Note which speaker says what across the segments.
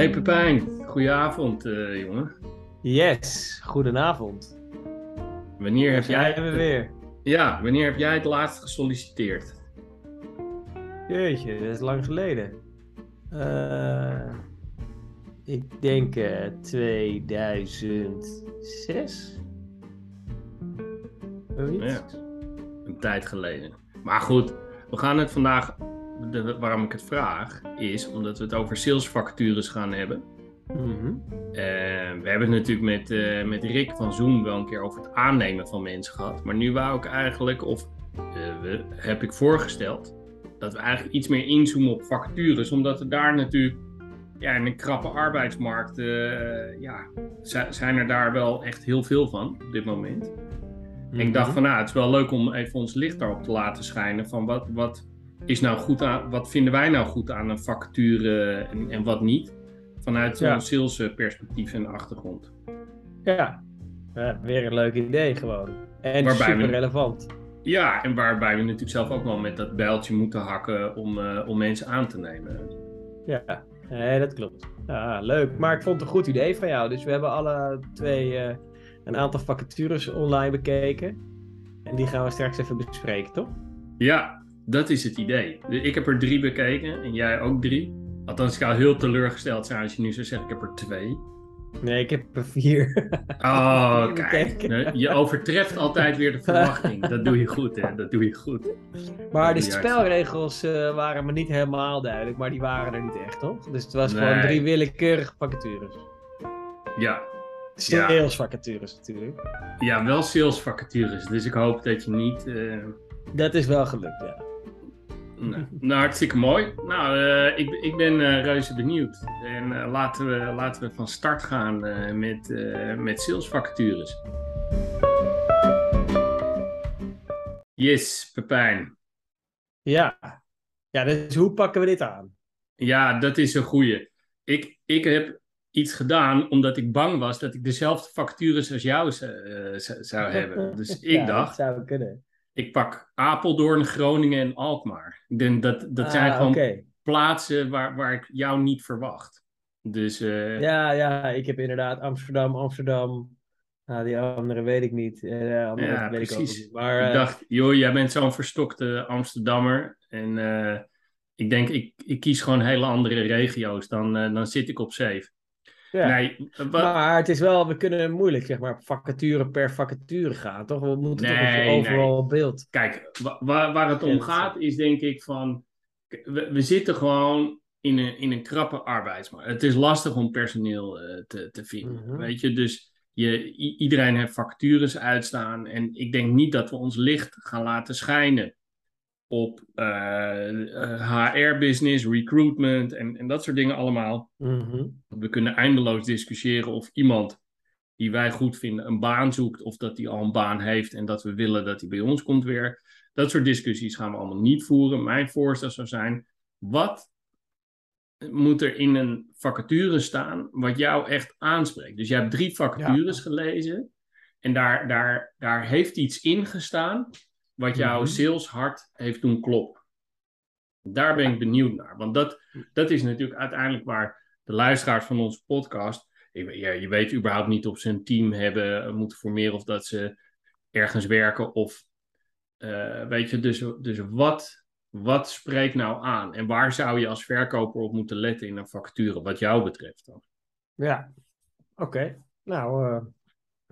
Speaker 1: Hey Pepijn, goedenavond uh, jongen.
Speaker 2: Yes, goedenavond.
Speaker 1: Wanneer heb jij...
Speaker 2: we weer.
Speaker 1: Ja, wanneer heb jij het laatst gesolliciteerd?
Speaker 2: Jeetje, dat is lang geleden. Uh, ik denk uh, 2006.
Speaker 1: Ja, een tijd geleden. Maar goed, we gaan het vandaag de, waarom ik het vraag, is omdat we het over salesvacatures gaan hebben. Mhm. we hebben het natuurlijk met, uh, met Rick van Zoom wel een keer over het aannemen van mensen gehad. Maar nu wou ik eigenlijk, of we, heb ik voorgesteld, dat we eigenlijk iets meer inzoomen op vacatures. Omdat er daar natuurlijk, ja, in een krappe arbeidsmarkt, uh, ja, zijn er daar wel echt heel veel van op dit moment. En ik dacht mhm. van, nou, het is wel leuk om even ons licht daarop te laten schijnen van wat, wat, is nou goed aan, wat vinden wij nou goed aan een vacature en, en wat niet? Vanuit zo'n ja. sales perspectief en achtergrond.
Speaker 2: Ja. ja. weer een leuk idee gewoon. En waarbij super we, relevant.
Speaker 1: Ja, en waarbij we natuurlijk zelf ook wel met dat bijltje moeten hakken om, uh, om mensen aan te nemen.
Speaker 2: Ja, nee, dat klopt. Ja, leuk. Maar ik vond het een goed idee van jou. Dus we hebben alle twee uh, een aantal vacatures online bekeken. En die gaan we straks even bespreken, toch?
Speaker 1: Ja, dat is het idee. Ik heb er drie bekeken en jij ook drie. Althans, ik zou heel teleurgesteld zijn als je nu zou zeggen, ik heb er twee.
Speaker 2: Nee, ik heb er vier.
Speaker 1: Oh, kijk. Je overtreft altijd weer de verwachting. Dat doe je goed, hè. Dat doe je goed.
Speaker 2: Maar de spelregels uh, waren me niet helemaal duidelijk, maar die waren er niet echt, toch? Dus het was gewoon drie willekeurige vacatures.
Speaker 1: Ja.
Speaker 2: Salesvacatures natuurlijk.
Speaker 1: Ja, wel salesvacatures. Dus ik hoop dat je niet... Uh...
Speaker 2: Dat is wel gelukt, ja.
Speaker 1: Nou, nou, hartstikke mooi. Nou, uh, ik, ik ben uh, reuze benieuwd. En uh, laten, we, laten we van start gaan met, met salesvacatures. Yes, Pepijn.
Speaker 2: Ja. ja, dus hoe pakken we dit aan?
Speaker 1: Ja, dat is een goeie. Ik, ik heb iets gedaan omdat ik bang was dat ik dezelfde vacatures als jou zou, zou hebben. Dus ik
Speaker 2: ja,
Speaker 1: dacht...
Speaker 2: Dat zou kunnen
Speaker 1: ik pak Apeldoorn, Groningen en Alkmaar. Ik denk dat, dat ah, zijn gewoon plaatsen waar, waar ik jou niet verwacht. Dus, uh...
Speaker 2: Ja, ja, ik heb inderdaad Amsterdam, Amsterdam. Nou, die andere weet ik niet. Uh, andere ja, weet precies. Ik, ook niet. Maar,
Speaker 1: uh... ik dacht, joh, jij bent zo'n verstokte Amsterdammer. En ik denk, ik, ik kies gewoon hele andere regio's. Dan, dan zit ik op safe.
Speaker 2: Ja. Nee, Maar het is wel, we kunnen moeilijk zeg maar vacature per vacature gaan, toch? We moeten nee, toch overal beeld.
Speaker 1: Kijk, waar, waar het om gaat is denk ik van, we, we zitten gewoon in een, in een krappe arbeidsmarkt. Het is lastig om personeel uh, te, te vinden, mhm. weet je? Dus je, iedereen heeft vacatures uitstaan en ik denk niet dat we ons licht gaan laten schijnen op HR-business, eh, eh, recruitment en, en dat soort dingen allemaal. Mhm. We kunnen eindeloos discussiëren of iemand die wij goed vinden een baan zoekt of dat hij al een baan heeft en dat we willen dat hij bij ons komt weer. Dat soort discussies gaan we allemaal niet voeren. Mijn voorstel zou zijn, wat moet er in een vacature staan wat jou echt aanspreekt? Dus je hebt drie vacatures gelezen en daar, daar, daar heeft iets in gestaan wat jouw mhm. saleshart heeft doen kloppen. Daar ben ik benieuwd naar. Want dat, dat is natuurlijk uiteindelijk waar de luisteraars van onze podcast. Ja, je weet überhaupt niet of ze een team hebben, eh, moeten formeren of dat ze ergens werken. Of uh, weet je, dus, dus wat, wat spreekt nou aan? En waar zou je als verkoper op moeten letten in een vacature, wat jou betreft dan?
Speaker 2: Ja, oké. Nou, uh,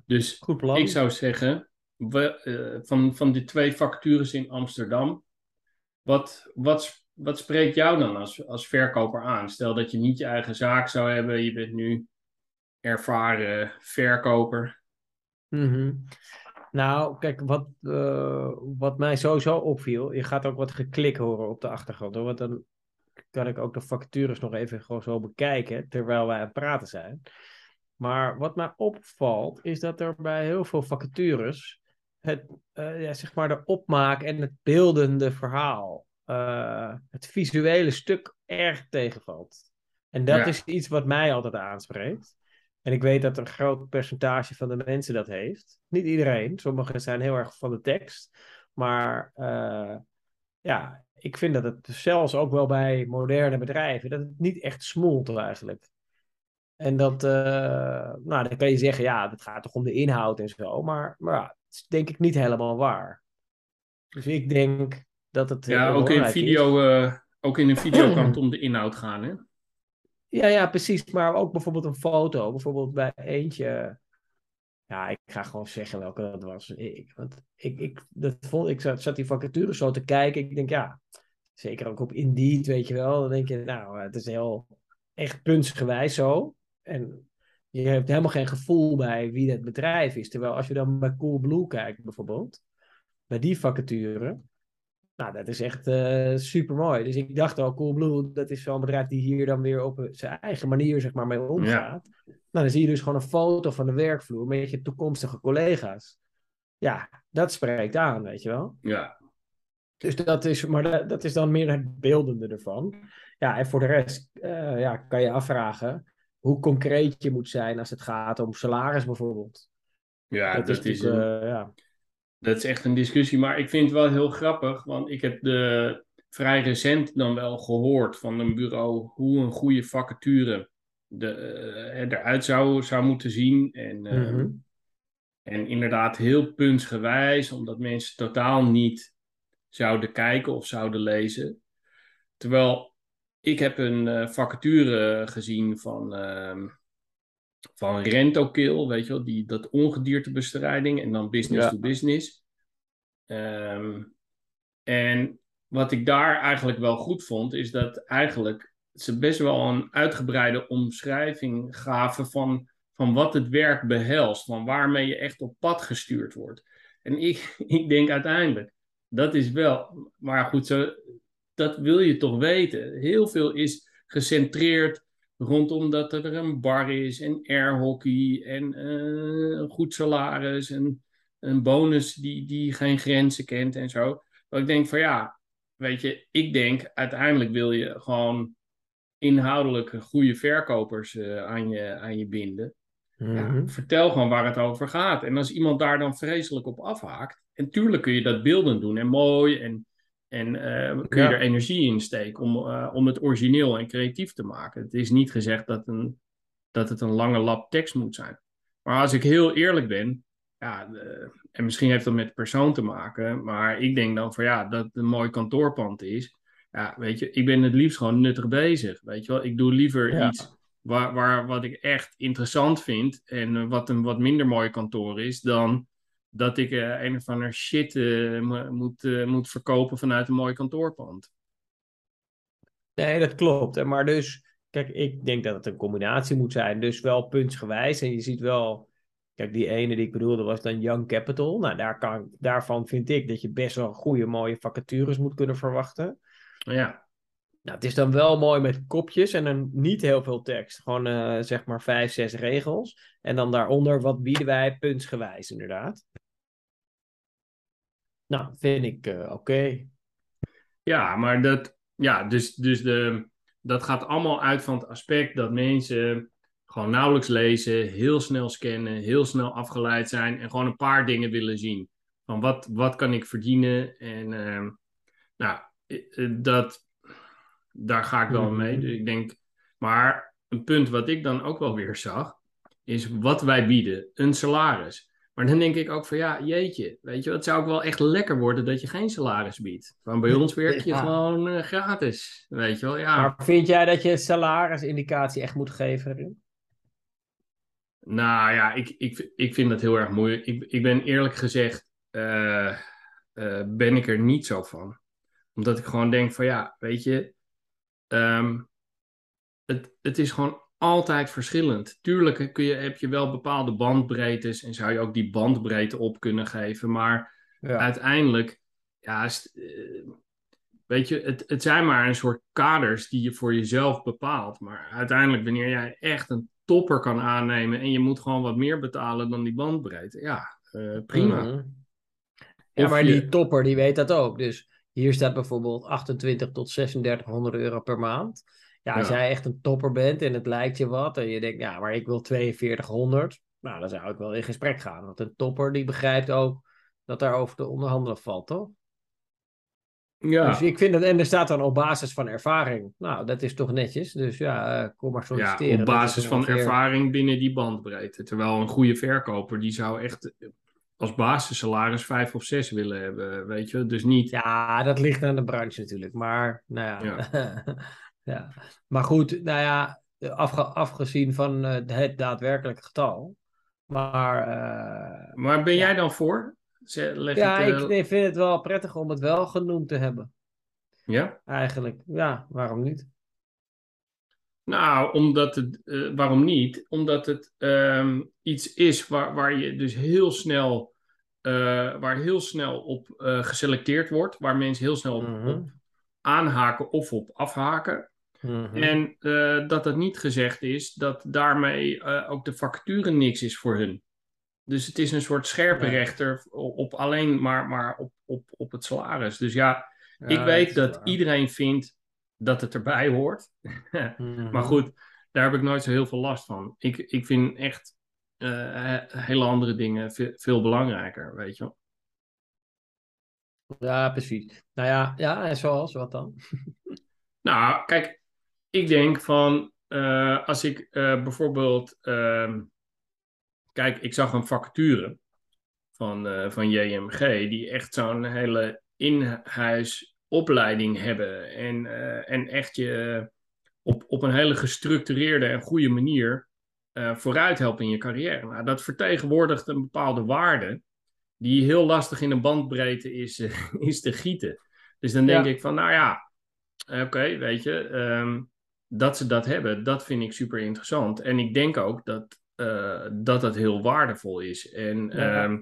Speaker 1: dus goed plan. ik zou zeggen, we, uh, van, van die twee vacatures in Amsterdam. Wat, wat, wat spreekt jou dan als, als verkoper aan? Stel dat je niet je eigen zaak zou hebben, je bent nu ervaren verkoper.
Speaker 2: Mm Nou, kijk, wat, uh, wat mij sowieso opviel, je gaat ook wat geklik horen op de achtergrond, hoor, want dan kan ik ook de vacatures nog even gewoon zo bekijken terwijl wij aan het praten zijn. Maar wat mij opvalt, is dat er bij heel veel vacatures het, uh, ja, zeg maar de opmaak en het beeldende verhaal, uh, het visuele stuk erg tegenvalt. En dat is iets wat mij altijd aanspreekt. En ik weet dat een groot percentage van de mensen dat heeft. Niet iedereen, sommigen zijn heel erg van de tekst. Maar uh, ja, ik vind dat het zelfs ook wel bij moderne bedrijven, dat het niet echt smoelt eigenlijk. En dat, uh, nou, dan kan je zeggen, ja, het gaat toch om de inhoud en zo. Maar, maar ja, dat is denk ik niet helemaal waar. Dus ik denk dat het.
Speaker 1: Ja, ook in, video, uh, ook in een video kan het om de inhoud gaan, hè?
Speaker 2: Ja, ja, precies. Maar ook bijvoorbeeld een foto. Bijvoorbeeld bij eentje. Ja, ik ga gewoon zeggen welke dat was. Ik, want ik, ik, dat vond, ik zat, zat die vacature zo te kijken. Ik denk, ja, zeker ook op Indeed, weet je wel. Dan denk je, nou, het is heel echt puntsgewijs zo. En je hebt helemaal geen gevoel bij wie het bedrijf is. Terwijl als je dan bij Coolblue kijkt bijvoorbeeld, bij die vacature, nou, dat is echt uh, eh, super mooi. Dus ik dacht al, Coolblue, dat is zo'n bedrijf die hier dan weer op zijn eigen manier zeg maar, mee omgaat. Nou, dan zie je dus gewoon een foto van de werkvloer met je toekomstige collega's. Ja, dat spreekt aan, weet je wel.
Speaker 1: Ja.
Speaker 2: Dus dat is, maar dat, dat is dan meer het beeldende ervan. Ja, en voor de rest uh, ja, kan je afvragen hoe concreet je moet zijn als het gaat om salaris bijvoorbeeld.
Speaker 1: Ja, dat, dat is, een, uh, ja. dat is echt een discussie. Maar ik vind het wel heel grappig, want ik heb de, vrij recent dan wel gehoord van een bureau hoe een goede vacature de, uh, eruit zou, zou moeten zien. En, uh, en inderdaad heel puntsgewijs, omdat mensen totaal niet zouden kijken of zouden lezen. Terwijl ik heb een uh, vacature gezien van, uh, van Rentokill, weet je wel, die, dat ongediertebestrijding en dan business to business. Um, en wat ik daar eigenlijk wel goed vond, is dat eigenlijk ze best wel een uitgebreide omschrijving gaven van, van wat het werk behelst, van waarmee je echt op pad gestuurd wordt. En ik, ik denk uiteindelijk, dat is wel, maar goed, zo, dat wil je toch weten. Heel veel is gecentreerd rondom dat er een bar is en airhockey en uh, een goed salaris en een bonus die, die geen grenzen kent en zo. Maar ik denk van ja, weet je, ik denk uiteindelijk wil je gewoon inhoudelijk goede verkopers uh, aan, je, aan je binden. ja, mhm. vertel gewoon waar het over gaat. En als iemand daar dan vreselijk op afhaakt, en tuurlijk kun je dat beeldend doen en mooi en en uh, kun je er energie in steken om, uh, om het origineel en creatief te maken. Het is niet gezegd dat, een, dat het een lange lap tekst moet zijn. Maar als ik heel eerlijk ben, ja, en misschien heeft dat met persoon te maken, maar ik denk dan van ja, dat het een mooi kantoorpand is. Ja, weet je, ik ben het liefst gewoon nuttig bezig. Weet je wel, ik doe liever iets waar, waar, wat ik echt interessant vind en wat een wat minder mooi kantoor is, dan dat ik uh, een of ander shit uh, moet, uh, moet verkopen vanuit een mooi kantoorpand.
Speaker 2: Nee, dat klopt. Maar dus, kijk, ik denk dat het een combinatie moet zijn. Dus wel puntsgewijs. En je ziet wel, kijk, die ene die ik bedoelde was dan Young Capital. Nou, daar kan, daarvan vind ik dat je best wel goede, mooie vacatures moet kunnen verwachten.
Speaker 1: Ja.
Speaker 2: Nou, het is dan wel mooi met kopjes en dan niet heel veel tekst. Gewoon zeg maar vijf, zes regels. En dan daaronder, wat bieden wij puntsgewijs inderdaad. Nou, vind ik uh, oké.
Speaker 1: Ja, maar dat, ja, dus, dus de, dat gaat allemaal uit van het aspect dat mensen gewoon nauwelijks lezen, heel snel scannen, heel snel afgeleid zijn en gewoon een paar dingen willen zien. Van wat, wat kan ik verdienen? En uh, nou, eh, dat, daar ga ik wel mee. Mhm. Dus ik denk, maar een punt wat ik dan ook wel weer zag, is wat wij bieden. Een salaris. Maar dan denk ik ook van ja, jeetje, weet je, het zou ook wel echt lekker worden dat je geen salaris biedt. Van bij ons werk je gewoon uh, gratis, weet je wel. Ja.
Speaker 2: Maar vind jij dat je salarisindicatie echt moet geven?
Speaker 1: Nou ja, ik, ik, ik vind dat heel erg moeilijk. Ik, ik ben eerlijk gezegd, uh, uh, ben ik er niet zo van. Omdat ik gewoon denk van ja, weet je, um, het, het is gewoon altijd verschillend. Tuurlijk kun je, heb je wel bepaalde bandbreedtes en zou je ook die bandbreedte op kunnen geven. Maar uiteindelijk, ja, eh, weet je, het, het zijn maar een soort kaders die je voor jezelf bepaalt. Maar uiteindelijk, wanneer jij echt een topper kan aannemen en je moet gewoon wat meer betalen dan die bandbreedte, ja, uh, prima. Mhm.
Speaker 2: Ja, maar die topper die weet dat ook. Dus hier staat bijvoorbeeld 28 tot 3600 euro per maand. Ja, als jij echt een topper bent en het lijkt je wat en je denkt, ja, maar ik wil 4200, nou, dan zou ik wel in gesprek gaan. Want een topper die begrijpt ook dat daar over te onderhandelen valt, toch? Ja. Dus ik vind dat, en er staat dan op basis van ervaring. Nou, dat is toch netjes. Dus ja, uh, kom maar solliciteren.
Speaker 1: Ja, op basis van ervaring binnen die bandbreedte. Terwijl een goede verkoper, die zou echt als basissalaris vijf of zes willen hebben, weet je. Dus niet...
Speaker 2: Ja, dat ligt aan de branche natuurlijk. Maar, nou ja. ja. ja. Maar goed, nou ja, afgezien van uh, het daadwerkelijke getal. Maar, uh,
Speaker 1: maar ben jij dan voor?
Speaker 2: ja, ik nee, vind het wel prettig om het wel genoemd te hebben.
Speaker 1: Ja?
Speaker 2: Eigenlijk, ja, waarom niet?
Speaker 1: Nou, omdat het, uh, waarom niet? Omdat het um, iets is waar, waar je dus heel snel, waar heel snel op geselecteerd wordt, waar mensen heel snel op, op aanhaken of op afhaken. Mm-hmm. En dat het niet gezegd is dat daarmee ook de vacature niks is voor hun. Dus het is een soort scherpe rechter op alleen maar, maar op, op, op het salaris. Dus ja, ik weet dat, iedereen vindt dat het erbij hoort. Mhm. Maar goed, daar heb ik nooit zo heel veel last van. Ik, ik vind echt uh, hele andere dingen veel, veel, belangrijker, weet je wel.
Speaker 2: Ja, precies. Nou ja, ja en zoals, wat dan?
Speaker 1: nou, kijk, ik denk van, uh, als ik uh, bijvoorbeeld ehm, Kijk, ik zag een vacature van, uh, van JMG, die echt zo'n hele in-huis opleiding hebben. En, en echt je op, op een hele gestructureerde en goede manier vooruit helpen in je carrière. Nou, dat vertegenwoordigt een bepaalde waarde die heel lastig in een bandbreedte is, is te gieten. Dus dan denk ik van, nou ja, oké, weet je, um, dat ze dat hebben, dat vind ik super interessant. En ik denk ook dat uh, dat dat heel waardevol is. En ehm,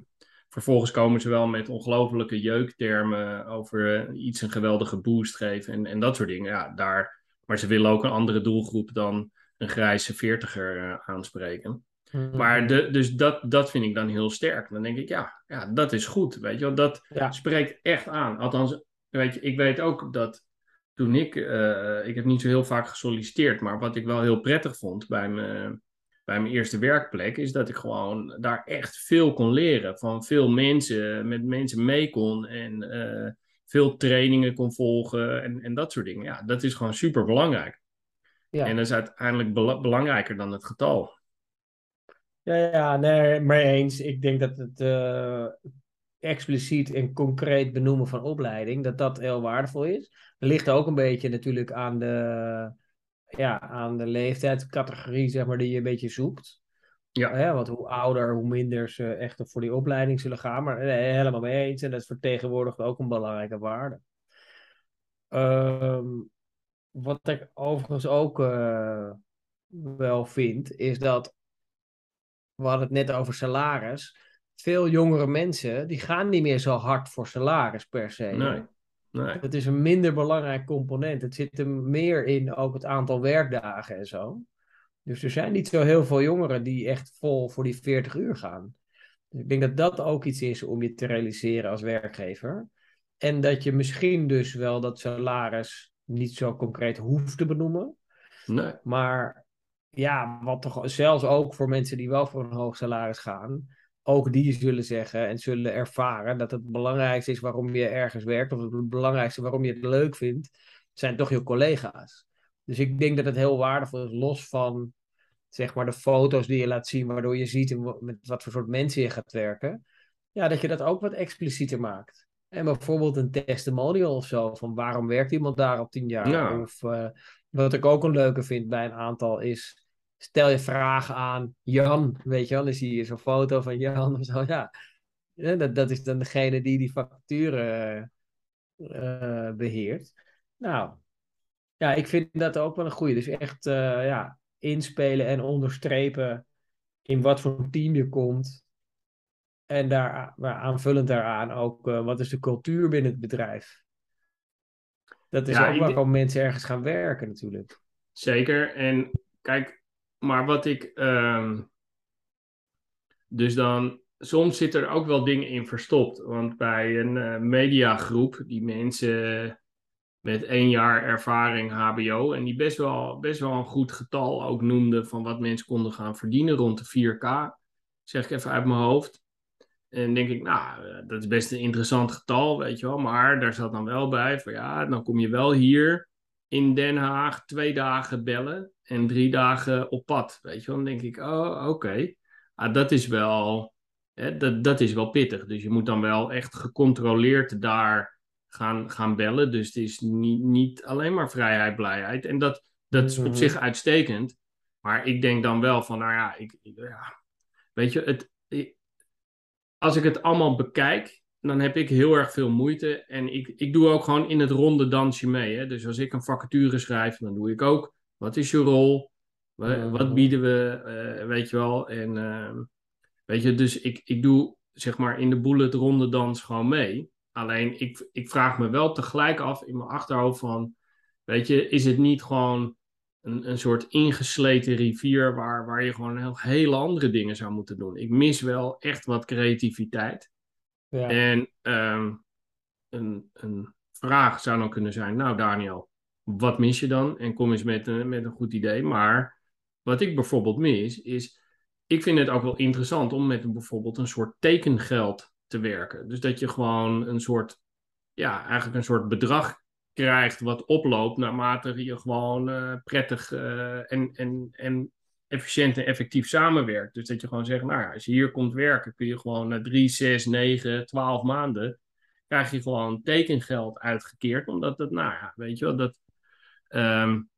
Speaker 1: vervolgens komen ze wel met ongelofelijke jeuktermen over uh, iets een geweldige boost geven en, en dat soort dingen. Ja, daar, maar ze willen ook een andere doelgroep dan een grijze veertiger uh, aanspreken. Mhm. Maar de, dus dat, dat vind ik dan heel sterk. Dan denk ik, ja, ja dat is goed. Weet je wel, dat spreekt echt aan. Althans, weet je, ik weet ook dat toen ik, ik heb niet zo heel vaak gesolliciteerd, maar wat ik wel heel prettig vond bij me bij mijn eerste werkplek, is dat ik gewoon daar echt veel kon leren. Van veel mensen, met mensen mee kon en uh, veel trainingen kon volgen en, en dat soort dingen. Ja, dat is gewoon super belangrijk. Ja. En dat is uiteindelijk belangrijker dan het getal.
Speaker 2: Ja, ja, nee, maar eens. Ik denk dat het uh, expliciet en concreet benoemen van opleiding, dat dat heel waardevol is. Er ligt ook een beetje natuurlijk aan de ja, aan de leeftijdscategorie zeg maar, die je een beetje zoekt. Ja. ja. want hoe ouder, hoe minder ze echt voor die opleiding zullen gaan. Maar nee, helemaal mee eens. En dat vertegenwoordigt ook een belangrijke waarde. Ehm, wat ik overigens ook uh, wel vind, is dat. We hadden het net over salaris. Veel jongere mensen die gaan niet meer zo hard voor salaris per se.
Speaker 1: Nee. Nee.
Speaker 2: Het is een minder belangrijk component. Het zit er meer in ook het aantal werkdagen en zo. Dus er zijn niet zo heel veel jongeren die echt vol voor die 40 uur gaan. Dus ik denk dat dat ook iets is om je te realiseren als werkgever. En dat je misschien dus wel dat salaris niet zo concreet hoeft te benoemen.
Speaker 1: Nee.
Speaker 2: Maar ja, wat toch zelfs ook voor mensen die wel voor een hoog salaris gaan, ook die zullen zeggen en zullen ervaren dat het belangrijkste is waarom je ergens werkt, of het belangrijkste waarom je het leuk vindt, zijn toch je collega's. Dus ik denk dat het heel waardevol is, los van zeg maar de foto's die je laat zien, waardoor je ziet met wat voor soort mensen je gaat werken, ja, dat je dat ook wat explicieter maakt. En bijvoorbeeld een testimonial of zo, van waarom werkt iemand daar al tien jaar? Of uh, wat ik ook een leuke vind bij een aantal is stel je vragen aan Jan, weet je wel, dan zie je zo'n foto van Jan of zo, ja. Dat, dat is dan degene die die facturen uh, beheert. Nou, ja, ik vind dat ook wel een goede. Dus echt uh, ja, inspelen en onderstrepen in wat voor team je komt. En daar, aanvullend daaraan ook, uh, wat is de cultuur binnen het bedrijf? Dat is ook waarom mensen ergens gaan werken natuurlijk.
Speaker 1: Zeker. En kijk, maar wat ik. Ehm, dus dan. Soms zitten er ook wel dingen in verstopt. Want bij een uh, mediagroep, die mensen met één jaar ervaring HBO. en die best wel, best wel een goed getal ook noemden. van wat mensen konden gaan verdienen rond de 4K. Zeg ik even uit mijn hoofd. En denk ik, nou, dat is best een interessant getal, weet je wel. Maar daar zat dan wel bij van ja, dan kom je wel hier in Den Haag twee dagen bellen en drie dagen op pad. Weet je wel, dan denk ik, oh, oké. Ah, dat is wel, hè, dat, dat is wel pittig. Dus je moet dan wel echt gecontroleerd daar gaan, gaan bellen. Dus het is niet, niet alleen maar vrijheid, blijheid. En dat, dat is op mhm. zich uitstekend. Maar ik denk dan wel van, nou ja, ik, ja weet je, het, als ik het allemaal bekijk, dan heb ik heel erg veel moeite. En ik, ik doe ook gewoon in het ronde dansje mee. Hè? Dus als ik een vacature schrijf, dan doe ik ook, wat is je rol? Wat, wat bieden we, uh, weet je wel? En uh, weet je, dus ik, ik doe zeg maar in de bullet ronde dans gewoon mee. Alleen ik, ik vraag me wel tegelijk af in mijn achterhoofd van, weet je, is het niet gewoon een, een soort ingesleten rivier waar, waar je gewoon heel, hele andere dingen zou moeten doen? Ik mis wel echt wat creativiteit. En um, een, een vraag zou dan kunnen zijn, nou Daniel, wat mis je dan? En kom eens met een, met een goed idee. Maar wat ik bijvoorbeeld mis, is, ik vind het ook wel interessant om met bijvoorbeeld een soort tekengeld te werken. Dus dat je gewoon een soort, ja, eigenlijk een soort bedrag krijgt wat oploopt naarmate je gewoon uh, prettig uh, en, en, en efficiënt en effectief samenwerkt. Dus dat je gewoon zegt, nou ja, als je hier komt werken, kun je gewoon na drie, zes, negen, twaalf maanden, krijg je gewoon tekengeld uitgekeerd. Omdat dat, nou ja, weet je wel, dat... Um,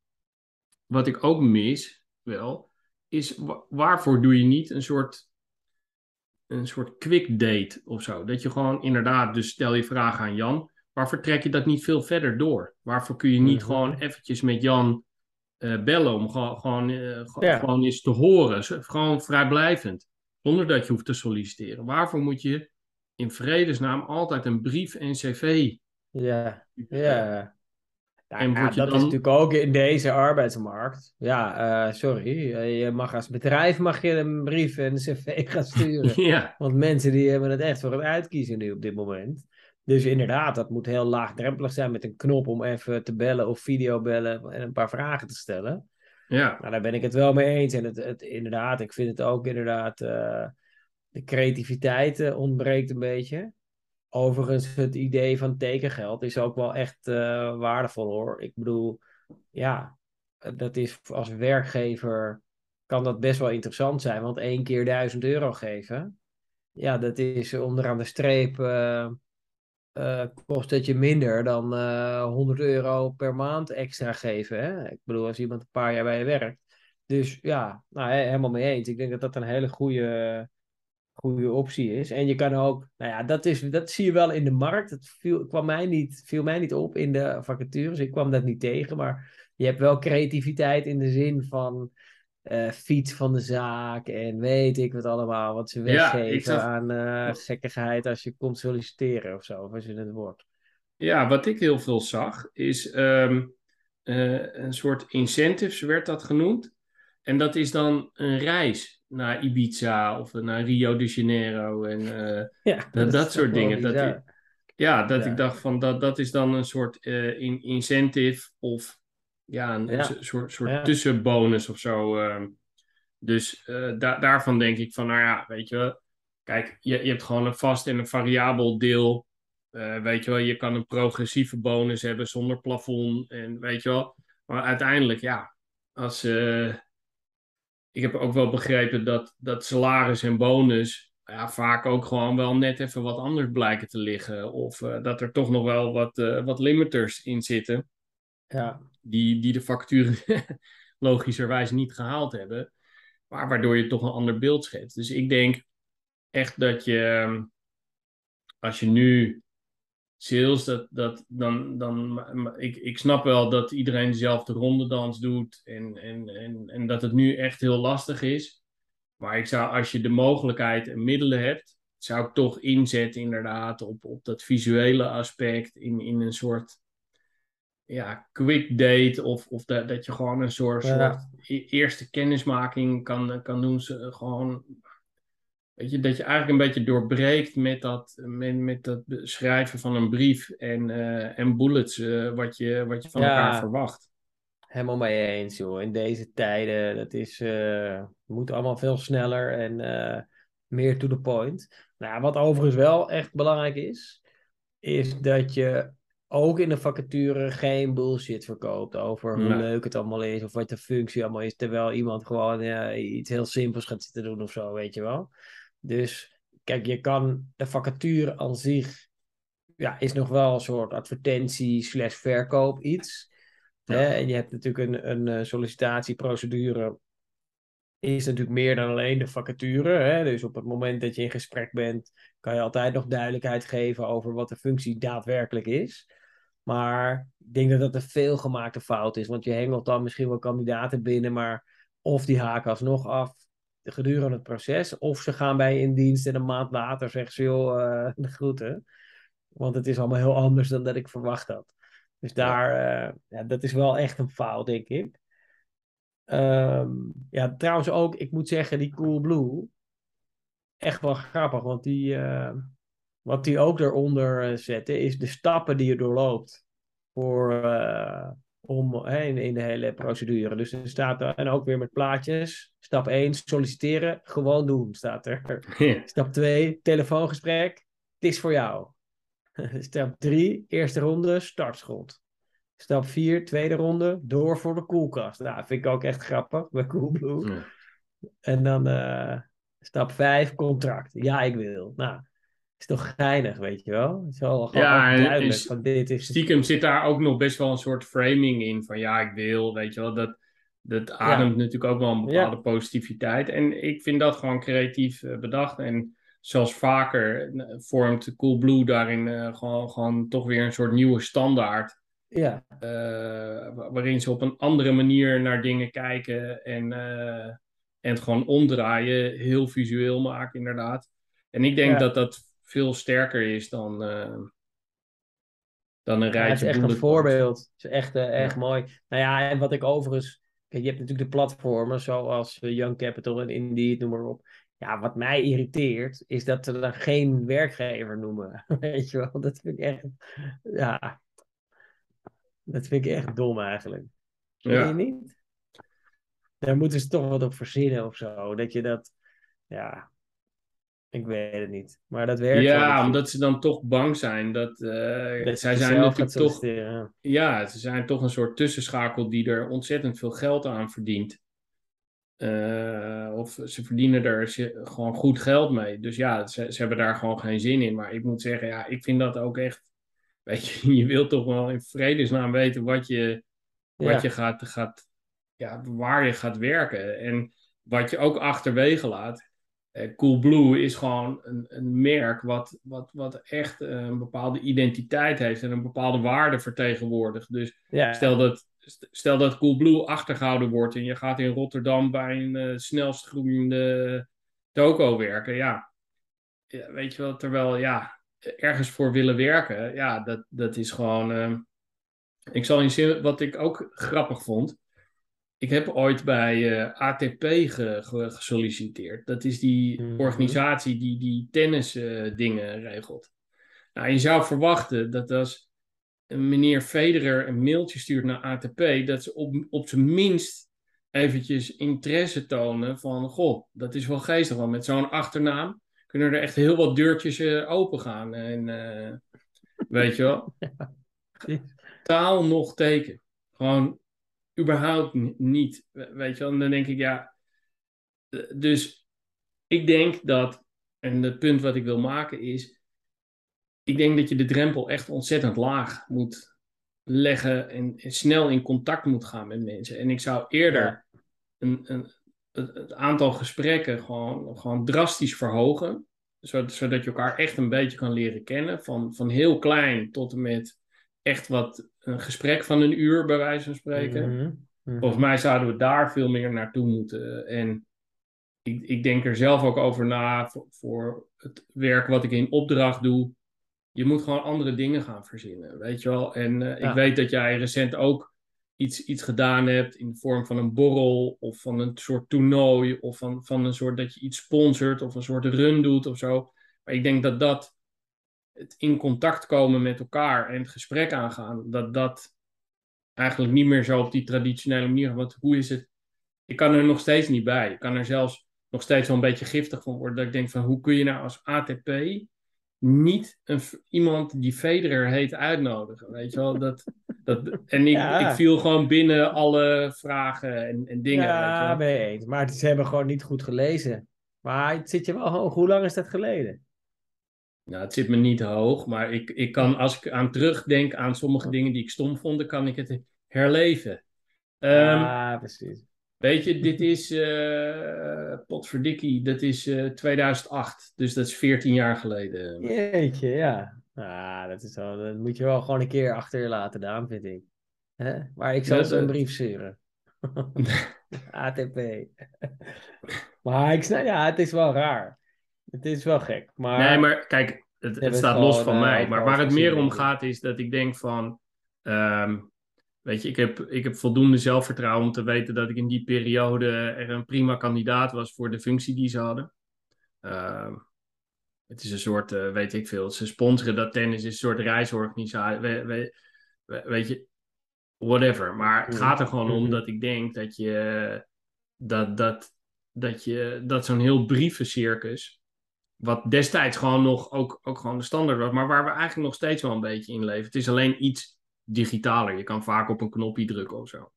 Speaker 1: wat ik ook mis, wel, is waarvoor doe je niet een soort een soort quick date of zo. Dat je gewoon inderdaad, dus stel je vraag aan Jan, waarvoor trek je dat niet veel verder door? Waarvoor kun je niet mhm. gewoon eventjes met Jan uh, bellen om gewoon, gewoon, uh, gewoon eens te horen. Gewoon vrijblijvend. Zonder dat je hoeft te solliciteren. Waarvoor moet je in vredesnaam altijd een brief en cv?
Speaker 2: Ja, ja. en ja, dat is natuurlijk ook in deze arbeidsmarkt. Ja, uh, sorry. Je mag als bedrijf mag je een brief en een cv gaan sturen. ja. Want mensen die hebben het echt voor het uitkiezen nu op dit moment. Dus inderdaad, dat moet heel laagdrempelig zijn met een knop om even te bellen of videobellen en een paar vragen te stellen. Ja. Nou, daar ben ik het wel mee eens. En het, het inderdaad, ik vind het ook inderdaad, uh, de creativiteit uh, ontbreekt een beetje. Overigens, het idee van tekengeld is ook wel echt uh, waardevol hoor. Ik bedoel, ja, dat is als werkgever kan dat best wel interessant zijn. Want één keer duizend euro geven, ja, dat is onderaan de streep uh, kost het je minder dan uh, eh, 100 euro per maand extra geven. Hè? Ik bedoel, als iemand een paar jaar bij je werkt. Dus ja, nou, helemaal mee eens. Ik denk dat dat een hele goede, goede optie is. En je kan ook, nou ja, dat, is, dat zie je wel in de markt. Het viel, kwam mij niet, viel mij niet op in de vacatures. Ik kwam dat niet tegen. Maar je hebt wel creativiteit in de zin van uh, fiets van de zaak en weet ik wat allemaal. Wat ze weggeven aan uh, gekkigheid als je komt solliciteren of zo, of als je het wordt.
Speaker 1: Ja, wat ik heel veel zag is um, uh, een soort incentives werd dat genoemd. En dat is dan een reis naar Ibiza of naar Rio de Janeiro en ja, dat, dat, soort dingen. Dat ja, dat ik dacht van dat, dat is dan een soort in, incentive of ja, een soort, soort tussenbonus of zo. Ehm. dus uh, daarvan denk ik van, nou ja, weet je wel. Kijk, je, je hebt gewoon een vast en een variabel deel. Uh, weet je wel, je kan een progressieve bonus hebben zonder plafond. En weet je wel. Maar uiteindelijk, ja, als. Uh, ik heb ook wel begrepen dat, dat salaris en bonus ja, vaak ook gewoon wel net even wat anders blijken te liggen. Of dat er toch nog wel wat, wat limiters in zitten. Ja die, die de facturen logischerwijs niet gehaald hebben. Maar waardoor je toch een ander beeld schetst. Dus ik denk echt dat je, ehm, als je nu sales, dat, dat, dan, dan ik, ik snap wel dat iedereen dezelfde rondedans doet en, en, en, en dat het nu echt heel lastig is. Maar ik zou, als je de mogelijkheid en middelen hebt, zou ik toch inzetten inderdaad op, op dat visuele aspect in, in een soort ja, quick date of, of dat, dat je gewoon een soort, soort e-, eerste kennismaking kan, kan doen. Ze, gewoon, weet je, dat je eigenlijk een beetje doorbreekt met dat, met, met dat schrijven van een brief en, uh, en bullets, uh, wat, je, wat je van elkaar verwacht.
Speaker 2: Helemaal mee eens, joh. In deze tijden, dat is, uh, moet allemaal veel sneller en meer to the point. Nou, wat overigens wel echt belangrijk is, is dat je ook in de vacature geen bullshit verkoopt over hoe leuk het allemaal is of wat de functie allemaal is, terwijl iemand gewoon ja, iets heel simpels gaat zitten doen of zo, weet je wel. Dus kijk, je kan de vacature aan zich, ja, is nog wel een soort advertentie slash verkoop iets. Hè? En je hebt natuurlijk een, een eh, sollicitatieprocedure is natuurlijk meer dan alleen de vacature. Hè? Dus op het moment dat je in gesprek bent, kan je altijd nog duidelijkheid geven over wat de functie daadwerkelijk is. Maar ik denk dat dat een veelgemaakte fout is, want je hengelt dan misschien wel kandidaten binnen, maar of die haken alsnog af gedurende het proces, of ze gaan bij je in dienst en een maand later zeggen ze, joh, uh, de groeten. Want het is allemaal heel anders dan dat ik verwacht had. Dus daar. Uh, ja, dat is wel echt een fout, denk ik. Um, ja, trouwens ook, ik moet zeggen, die Cool Blue, echt wel grappig, want die, uh, wat die ook eronder uh, zetten, is de stappen die je doorloopt voor, uh, om, in, in, de hele procedure. Dus er staat er, en ook weer met plaatjes, stap 1, solliciteren, gewoon doen, staat er. Ja. Stap 2, telefoongesprek, het is voor jou. Stap 3, eerste ronde, startschot. Stap 4, tweede ronde, door voor de koelkast. Nou, vind ik ook echt grappig bij Coolblue. Ja. En dan uh, stap 5, contract. Ja, ik wil. Nou, is toch geinig, weet je wel? Het is wel gewoon ja, duidelijk. van dit is...
Speaker 1: Stiekem zit daar ook nog best wel een soort framing in van ja, ik wil, weet je wel. Dat, dat ademt natuurlijk ook wel een bepaalde ja. positiviteit. En ik vind dat gewoon creatief uh, bedacht. En zelfs vaker uh, vormt Coolblue daarin uh, gewoon, gewoon toch weer een soort nieuwe standaard. Ja. Uh, waarin ze op een andere manier naar dingen kijken en, uh, en het gewoon omdraaien, heel visueel maken, inderdaad. En ik denk ja. dat dat veel sterker is dan, uh, dan een rijtje. Ja, het
Speaker 2: is echt een voorbeeld. Het is echt, echt ja. mooi. Nou ja, en wat ik overigens. Kijk, je hebt natuurlijk de platformen zoals Young Capital en Indeed, noem maar op. Ja, wat mij irriteert, is dat ze dan geen werkgever noemen. Weet je wel, dat vind ik echt. Ja, dat vind ik echt dom eigenlijk. Ja. je niet? Daar moeten ze toch wat op verzinnen of zo. Dat je dat, ja, ik weet het niet. Maar dat werkt
Speaker 1: Ja, omdat ze dan toch bang zijn dat, uh, dat zij zijn natuurlijk toch, ja. ze zijn toch een soort tussenschakel die er ontzettend veel geld aan verdient. Uh, of ze verdienen er gewoon goed geld mee. Dus ja, ze, ze hebben daar gewoon geen zin in. Maar ik moet zeggen, ja, ik vind dat ook echt weet je, je wilt toch wel in vredesnaam weten wat je, wat ja. je gaat, gaat, ja, waar je gaat werken. En wat je ook achterwege laat. Eh, Coolblue is gewoon een, een merk wat, wat, wat echt eh, een bepaalde identiteit heeft en een bepaalde waarde vertegenwoordigt. Dus ja. stel dat, stel dat Coolblue achtergehouden wordt en je gaat in Rotterdam bij een uh, snelst groeiende toko werken. Ja. ja, weet je wel, terwijl ja, ergens voor willen werken, ja, dat, dat is gewoon. Uh, ik zal in zin, wat ik ook grappig vond. Ik heb ooit bij uh, ATP ge, ge, gesolliciteerd. Dat is die mm -hmm. organisatie die die tennis uh, dingen regelt. Nou, je zou verwachten dat als meneer Federer een mailtje stuurt naar ATP, dat ze op, op zijn minst eventjes interesse tonen van, goh, dat is wel geestig, want met zo'n achternaam kunnen er echt heel wat deurtjes uh, open gaan. En weet je wel, taal nog teken. Gewoon überhaupt niet. Weet je wel, en dan denk ik, ja. Dus ik denk dat, en het punt wat ik wil maken is, ik denk dat je de drempel echt ontzettend laag moet leggen en, en snel in contact moet gaan met mensen. En ik zou eerder een, een, het, het, aantal gesprekken gewoon, gewoon drastisch verhogen. Zodat, zodat je elkaar echt een beetje kan leren kennen. Van, van heel klein tot en met echt wat een gesprek van een uur, bij wijze van spreken. Mm -hmm. Volgens mij zouden we daar veel meer naartoe moeten. En ik, ik denk er zelf ook over na voor, voor het werk wat ik in opdracht doe. Je moet gewoon andere dingen gaan verzinnen, weet je wel. En uh, ja. ik weet dat jij recent ook iets, iets gedaan hebt in de vorm van een borrel of van een soort toernooi of van, van een soort dat je iets sponsort of een soort run doet of zo. Maar ik denk dat dat, het in contact komen met elkaar en het gesprek aangaan, dat dat eigenlijk niet meer zo op die traditionele manier, want hoe is het? Ik kan er nog steeds niet bij. Ik kan er zelfs nog steeds wel een beetje giftig van word. Dat ik denk van hoe kun je nou als ATP niet een, iemand die Federer heet uitnodigen? Weet je wel? Dat, dat, en ik, ik viel gewoon binnen alle vragen en, en dingen.
Speaker 2: Ja, weet je eens. Maar ze hebben gewoon niet goed gelezen. Maar het zit je wel hoog. Hoe lang is dat geleden?
Speaker 1: Nou, het zit me niet hoog, maar ik, ik kan, als ik aan terugdenk aan sommige dingen die ik stom vond, kan ik het herleven.
Speaker 2: Ja, um, precies.
Speaker 1: Weet je, dit is, uh, potverdikkie, dat is uh, eh, 2008. Dus dat is 14 jaar geleden.
Speaker 2: Jeetje, ja. Ah, dat, is wel, dat moet je wel gewoon een keer achter je laten, Daan, vind ik. Hè? Maar ik zal ze een brief sturen. ATP. maar ik snap, ja, het is wel raar. Het is wel gek. Maar...
Speaker 1: Nee, maar kijk, het, het staat los van mij. Maar waar het meer om gaat, is dat ik denk van. Um, Weet je, ik heb, ik heb voldoende zelfvertrouwen om te weten dat ik in die periode er een prima kandidaat was voor de functie die ze hadden. Uh, het is een soort, uh, weet ik veel, ze sponsoren dat tennis, is een soort reisorganisatie. We, we, we, weet je, whatever. Maar het gaat er gewoon om dat ik denk dat je, dat, dat, dat je, dat zo'n heel brievencircus, wat destijds gewoon nog ook, ook gewoon de standaard was, maar waar we eigenlijk nog steeds wel een beetje in leven. Het is alleen iets digitaler. Je kan vaak op een knopje drukken of zo.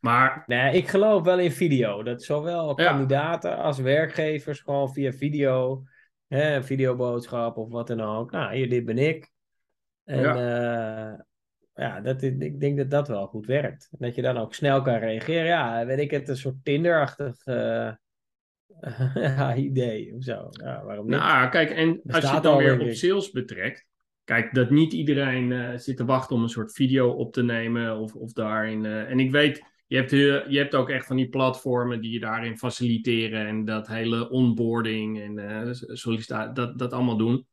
Speaker 1: Maar...
Speaker 2: Nee, ik geloof wel in video. Dat zowel kandidaten als werkgevers gewoon via video, hè, videoboodschap of wat dan ook. Nou, hier, dit ben ik. En ja, uh, ja dat, ik denk dat dat wel goed werkt. Dat je dan ook snel kan reageren. Ja, weet ik het, een soort Tinder-achtig uh, idee of zo. Ja, waarom niet?
Speaker 1: Nou, kijk, en als je het dan weer op sales betrekt, kijk, dat niet iedereen uh, zit te wachten om een soort video op te nemen of, of daarin. Uh, en ik weet, je hebt, je hebt ook echt van die platformen die je daarin faciliteren en dat hele onboarding en uh, sollicitatie, dat, dat allemaal doen.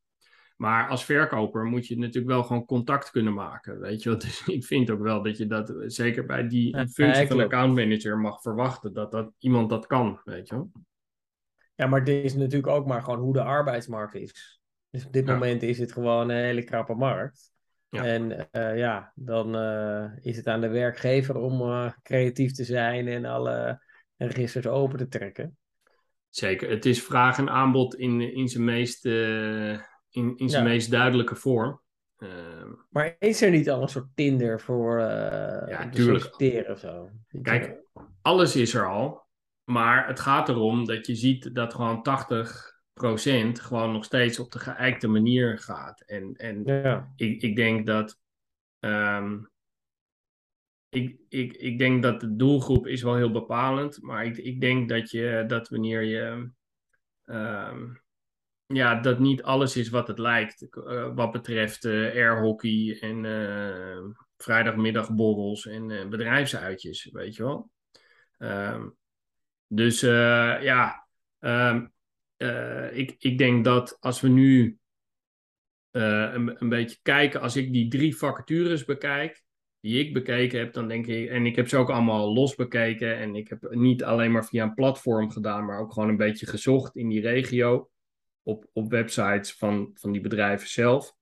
Speaker 1: Maar als verkoper moet je natuurlijk wel gewoon contact kunnen maken, weet je Dus ik vind ook wel dat je dat, zeker bij die functie van accountmanager, mag verwachten dat, dat iemand dat kan, weet je wel.
Speaker 2: Ja, maar dit is natuurlijk ook maar gewoon hoe de arbeidsmarkt is. Dus op dit moment is het gewoon een hele krappe markt. Ja. En uh, ja, dan uh, is het aan de werkgever om uh, creatief te zijn en alle registers open te trekken.
Speaker 1: Zeker, het is vraag en aanbod in, in zijn meest, in, in zijn ja. meest duidelijke vorm.
Speaker 2: Maar is er niet al een soort Tinder voor ja, solliciteren of zo?
Speaker 1: Kijk, alles is er al. Maar het gaat erom dat je ziet dat gewoon 80 procent gewoon nog steeds op de geëikte manier gaat. En, en ja. ik, ik denk dat. Um, ik, ik, ik denk dat de doelgroep is wel heel bepalend. Maar ik, ik denk dat je dat wanneer je. Um, ja, dat niet alles is wat het lijkt. Uh, wat betreft uh, airhockey en uh, vrijdagmiddagborrels en bedrijfsuitjes, weet je wel. Um, dus ja, um, uh, ik, ik denk dat als we nu een, een beetje kijken, als ik die drie vacatures bekijk, die ik bekeken heb, dan denk ik, en ik heb ze ook allemaal los bekeken en ik heb niet alleen maar via een platform gedaan, maar ook gewoon een beetje gezocht in die regio op, op websites van, van die bedrijven zelf.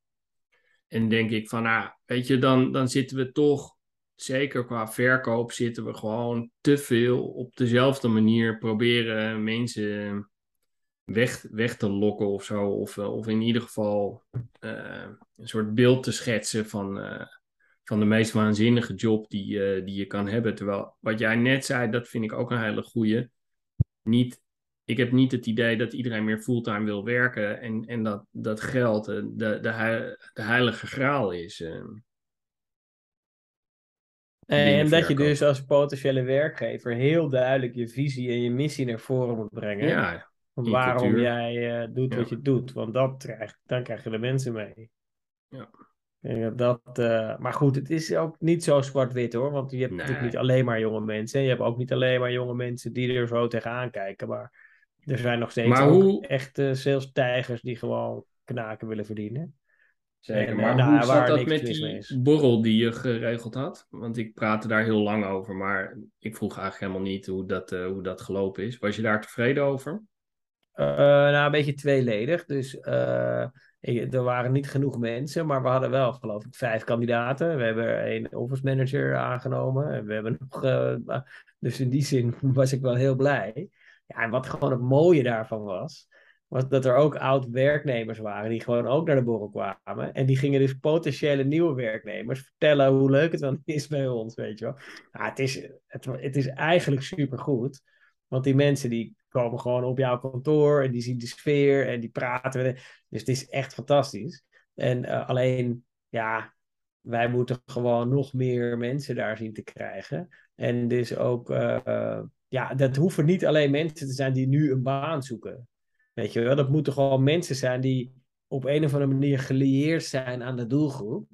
Speaker 1: En denk ik van, nou, weet je, dan, dan zitten we toch, zeker qua verkoop, zitten we gewoon te veel op dezelfde manier proberen mensen weg, weg te lokken of zo. Of, eh, of in ieder geval uh, een soort beeld te schetsen van, uh, van de meest waanzinnige job die, die je kan hebben. Terwijl wat jij net zei, dat vind ik ook een hele goeie. Niet, ik heb niet het idee dat iedereen meer fulltime wil werken en, en dat, dat geld de, de, de heilige graal is.
Speaker 2: En dat je dus als potentiële werkgever heel duidelijk je visie en je missie naar voren moet brengen. Ja, waarom jij uh, doet wat je doet. Want dat krijg, dan krijg je de mensen mee. Ja. Dat, uh, maar goed, het is ook niet zo zwart-wit hoor. Want je hebt natuurlijk niet alleen maar jonge mensen. Je hebt ook niet alleen maar jonge mensen die er zo tegenaan kijken. Maar er zijn nog steeds hoe... echte sales-tijgers die gewoon knaken willen verdienen.
Speaker 1: Zeker, maar eh, nou, hoe zat dat met die borrel die je geregeld had? Want ik praatte daar heel lang over, maar ik vroeg eigenlijk helemaal niet hoe dat, uh, hoe dat gelopen is. Was je daar tevreden over?
Speaker 2: Uh, nou, een beetje tweeledig. Dus uh, er waren niet genoeg mensen, maar we hadden wel, geloof ik, vijf kandidaten. We hebben een office manager aangenomen. En we hebben nog, uh, dus in die zin was ik wel heel blij. Ja, en wat gewoon het mooie daarvan was, was dat er ook oud-werknemers waren die gewoon ook naar de borrel kwamen. En die gingen dus potentiële nieuwe werknemers vertellen hoe leuk het dan is bij ons, weet je wel. Ja, het, is, het, is eigenlijk supergoed, want die mensen die komen gewoon op jouw kantoor en die zien de sfeer en die praten. Dus het is echt fantastisch. En uh, alleen, ja, wij moeten gewoon nog meer mensen daar zien te krijgen. En dus ook, uh, ja, dat hoeven niet alleen mensen te zijn die nu een baan zoeken. Weet je wel, dat moeten gewoon mensen zijn die op een of andere manier gelieerd zijn aan de doelgroep.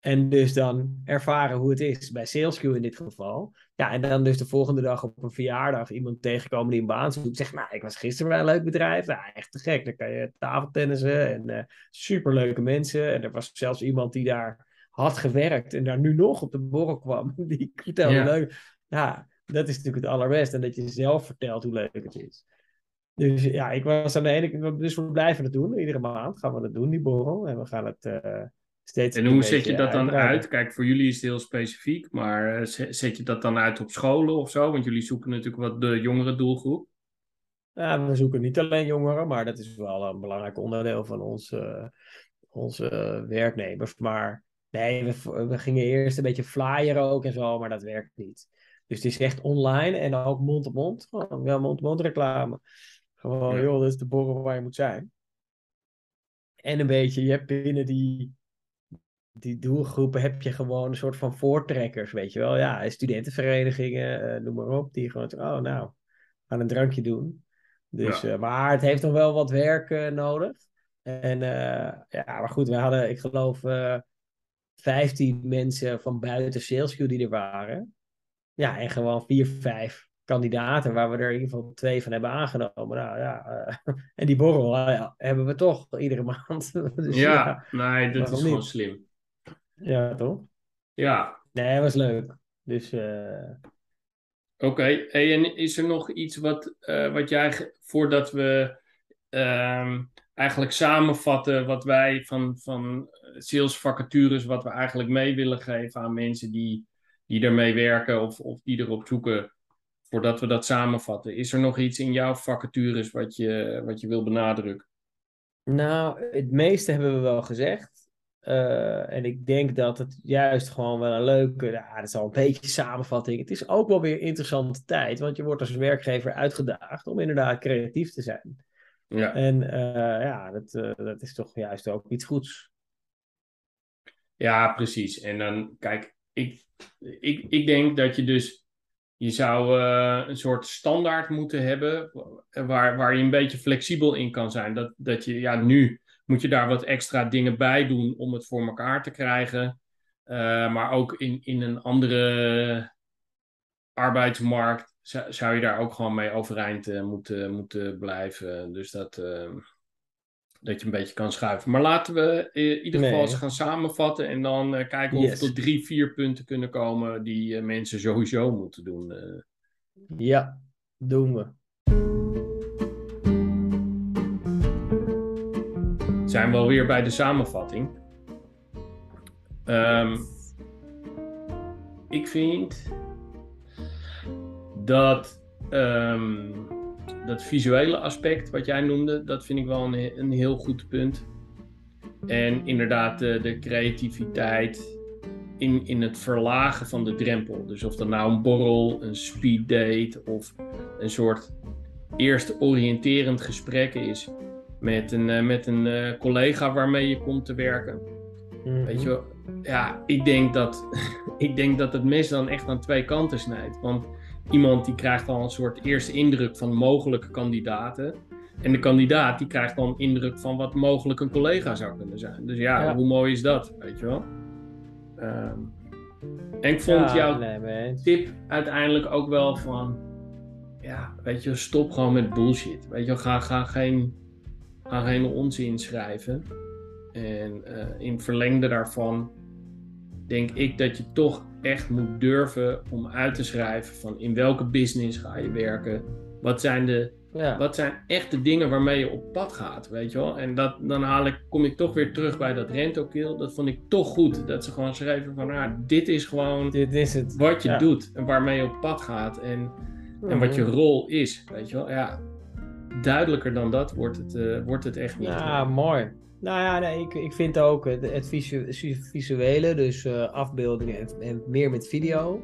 Speaker 2: En dus dan ervaren hoe het is, bij SalesQ in dit geval. Ja, en dan dus de volgende dag op een verjaardag iemand tegenkomen die een baan zoekt. Zegt, nou, ik was gisteren bij een leuk bedrijf. Nou, echt te gek. Dan kan je tafeltennissen en uh, superleuke mensen. En er was zelfs iemand die daar had gewerkt en daar nu nog op de borrel kwam. Die vertelde ja. leuk. Ja, dat is natuurlijk het allerbeste. En dat je zelf vertelt hoe leuk het is. Dus ja, ik was aan de ene kant, dus we blijven het doen. Iedere maand gaan we het doen, die borrel. En we gaan het uh, steeds.
Speaker 1: En hoe zet je dat dan uit? Kijk, voor jullie is het heel specifiek, maar uh, zet je dat dan uit op scholen of zo? Want jullie zoeken natuurlijk wat de jongere doelgroep.
Speaker 2: Ja, we zoeken niet alleen jongeren, maar dat is wel een belangrijk onderdeel van onze, onze werknemers. Maar nee, we, we gingen eerst een beetje flyeren ook en zo, maar dat werkt niet. Dus het is echt online en ook mond-op-mond. -mond, wel mond-op-mond reclame. Gewoon, joh, dat is de borrel waar je moet zijn. En een beetje, je hebt binnen die, die doelgroepen heb je gewoon een soort van voortrekkers, weet je wel. Ja, studentenverenigingen, uh, noem maar op, die gewoon, oh nou, gaan een drankje doen. Dus, ja. uh, maar het heeft nog wel wat werk uh, nodig. En ja, maar goed, we hadden, ik geloof, 15 mensen van buiten SalesQ die er waren. Ja, en gewoon vier, vijf kandidaten waar we er in ieder geval twee van hebben aangenomen. Nou ja, uh, en die borrel uh, ja, hebben we toch iedere maand.
Speaker 1: dus, ja, ja, nee, dat is gewoon slim.
Speaker 2: Ja, toch?
Speaker 1: Ja.
Speaker 2: Nee, dat was leuk. Dus. Uh...
Speaker 1: Oké, okay. hey, en is er nog iets wat, wat jij voordat we ehm, eigenlijk samenvatten wat wij van, van sales vacatures, wat we eigenlijk mee willen geven aan mensen die, die ermee werken of, of die erop zoeken? Voordat we dat samenvatten, is er nog iets in jouw vacatures wat je, wat je wil benadrukken?
Speaker 2: Nou, het meeste hebben we wel gezegd. Uh, en ik denk dat het juist gewoon wel een leuke, ja, dat is al een beetje samenvatting. Het is ook wel weer interessante tijd, want je wordt als werkgever uitgedaagd om inderdaad creatief te zijn. Ja. En uh, ja, dat, uh, dat is toch juist ook iets goeds.
Speaker 1: Ja, precies. En dan, kijk, ik, ik, ik denk dat je dus je zou uh, een soort standaard moeten hebben waar, waar je een beetje flexibel in kan zijn. Dat, dat je, ja, nu moet je daar wat extra dingen bij doen om het voor elkaar te krijgen. Uh, maar ook in, in een andere arbeidsmarkt zou, je daar ook gewoon mee overeind uh, moeten, moeten blijven. Dus dat, dat je een beetje kan schuiven. Maar laten we in ieder geval eens gaan samenvatten en dan uh, kijken of we tot drie, vier punten kunnen komen die uh, mensen sowieso moeten doen.
Speaker 2: Ja, doen we.
Speaker 1: Zijn we alweer bij de samenvatting. Um, ik vind dat um, dat visuele aspect wat jij noemde, dat vind ik wel een, een heel goed punt. En inderdaad de, de creativiteit in, in het verlagen van de drempel. Dus of dat nou een borrel, een speeddate of een soort eerst oriënterend gesprek is met een, uh, met een uh, collega waarmee je komt te werken. Mm-hmm. Weet je wel, ja, ik denk, dat, ik denk dat het mes dan echt aan twee kanten snijdt. Want iemand die krijgt al een soort eerste indruk van mogelijke kandidaten. En de kandidaat die krijgt dan indruk van wat mogelijk een collega zou kunnen zijn. Dus ja, hoe mooi is dat, weet je wel? Um, en ik vond ja, jouw nee, tip uiteindelijk ook wel van... Ja, weet je, stop gewoon met bullshit. Weet je, ga, ga, geen, ga geen onzin schrijven. En uh, in verlengde daarvan denk ik dat je toch echt moet durven om uit te schrijven van in welke business ga je werken. Wat zijn, de, ja. wat zijn echt de dingen waarmee je op pad gaat, weet je wel? En dat, dan haal ik, kom ik toch weer terug bij dat rentokill. Dat vond ik toch goed, dat ze gewoon schrijven van, ah, dit is gewoon
Speaker 2: dit is het.
Speaker 1: wat je doet en waarmee je op pad gaat. En En wat je rol is, weet je wel. Ja, duidelijker dan dat wordt het, uh, wordt het echt niet.
Speaker 2: Ja, mooi. Nou ja, nee, ik, ik vind ook het, visuele, dus uh, afbeeldingen en, meer met video.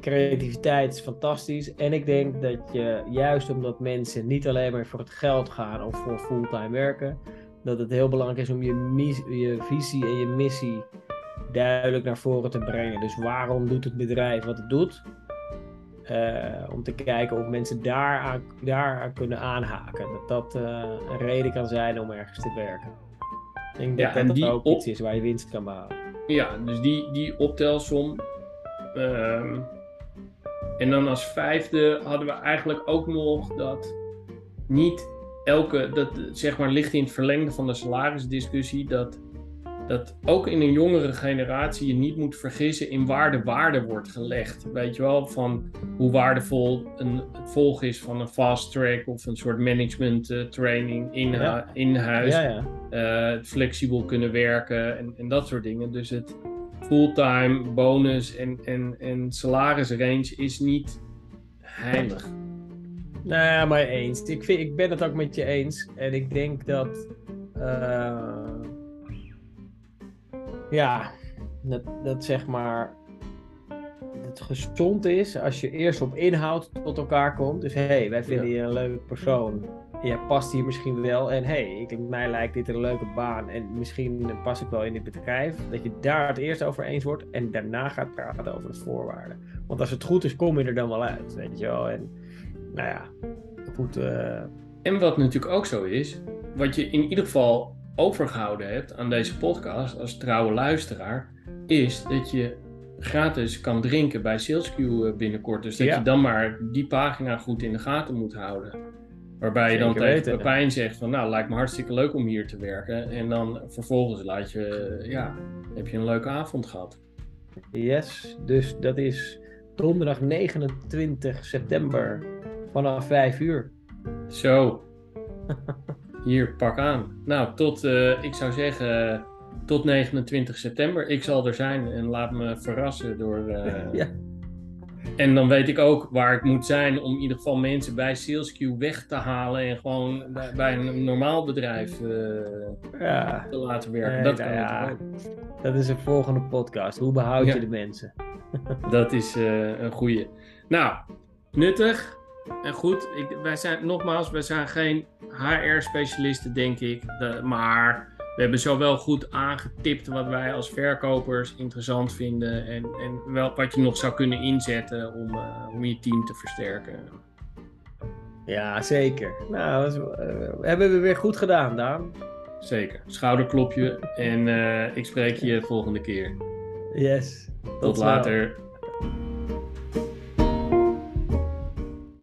Speaker 2: Creativiteit is fantastisch. En ik denk dat je, juist omdat mensen niet alleen maar voor het geld gaan of voor fulltime werken, dat het heel belangrijk is om je, je visie en je missie duidelijk naar voren te brengen. Dus waarom doet het bedrijf wat het doet? Uh, om te kijken of mensen daar aan, daar aan kunnen aanhaken. Dat dat uh, een reden kan zijn om ergens te werken. Ik denk ja, dat dat ook op... iets is waar je winst kan behalen.
Speaker 1: Ja, dus die, die optelsom. Um, en dan als vijfde hadden we eigenlijk ook nog dat niet elke, dat zeg maar ligt in het verlengde van de salarisdiscussie, dat dat ook in een jongere generatie je niet moet vergissen in waar de waarde wordt gelegd. Weet je wel, van hoe waardevol een volg is van een fast track of een soort management uh, training in, in huis. Ja, ja. Uh, flexibel kunnen werken en, en dat soort dingen. Dus het fulltime bonus en, en, en salarisrange is niet heilig.
Speaker 2: Nou, maar eens. Ik, vind, ik ben het ook met je eens. En ik denk dat. Uh ja, dat, dat zeg maar. Het gezond is als je eerst op inhoud tot elkaar komt. Dus hé, hey, wij vinden je een leuke persoon. Jij past hier misschien wel. En hé, hey, mij lijkt dit een leuke baan. En misschien pas ik wel in dit bedrijf. Dat je daar het eerst over eens wordt. En daarna gaat praten over de voorwaarden. Want als het goed is, kom je er dan wel uit. Weet je wel. En nou ja, goed. Uh...
Speaker 1: En wat natuurlijk ook zo is. Wat je in ieder geval overgehouden hebt aan deze podcast als trouwe luisteraar, is dat je gratis kan drinken bij SalesQ eh, binnenkort. Dus dat je dan maar die pagina goed in de gaten moet houden. Waarbij je dan tegen Pepijn zegt van nou lijkt me hartstikke leuk om hier te werken. En dan vervolgens laat je, eh, ja, heb je een leuke avond gehad.
Speaker 2: Yes, dus dat is donderdag 29 september vanaf 5 uur.
Speaker 1: Zo. Hier, pak aan. Nou, tot, uh, ik zou zeggen, tot 29 september. Ik zal er zijn en laat me verrassen door. Uh... ja. En dan weet ik ook waar ik moet zijn om in ieder geval mensen bij SalesQ weg te halen en gewoon bij, een normaal bedrijf uh, ja. te laten werken. dat nou ja.
Speaker 2: Dat is een volgende podcast. Hoe behoud je de mensen?
Speaker 1: dat is een goede. Nou, nuttig. En goed, ik, wij zijn nogmaals, wij zijn geen HR-specialisten, denk ik. De, maar we hebben zowel goed aangetipt wat wij als verkopers interessant vinden. En, en wel wat je nog zou kunnen inzetten om, uh, om je team te versterken.
Speaker 2: Ja, zeker. Nou, uh, hebben we weer goed gedaan, Daan.
Speaker 1: Zeker. Schouderklopje. en uh, ik spreek je volgende keer.
Speaker 2: Yes.
Speaker 1: Tot, Tot later.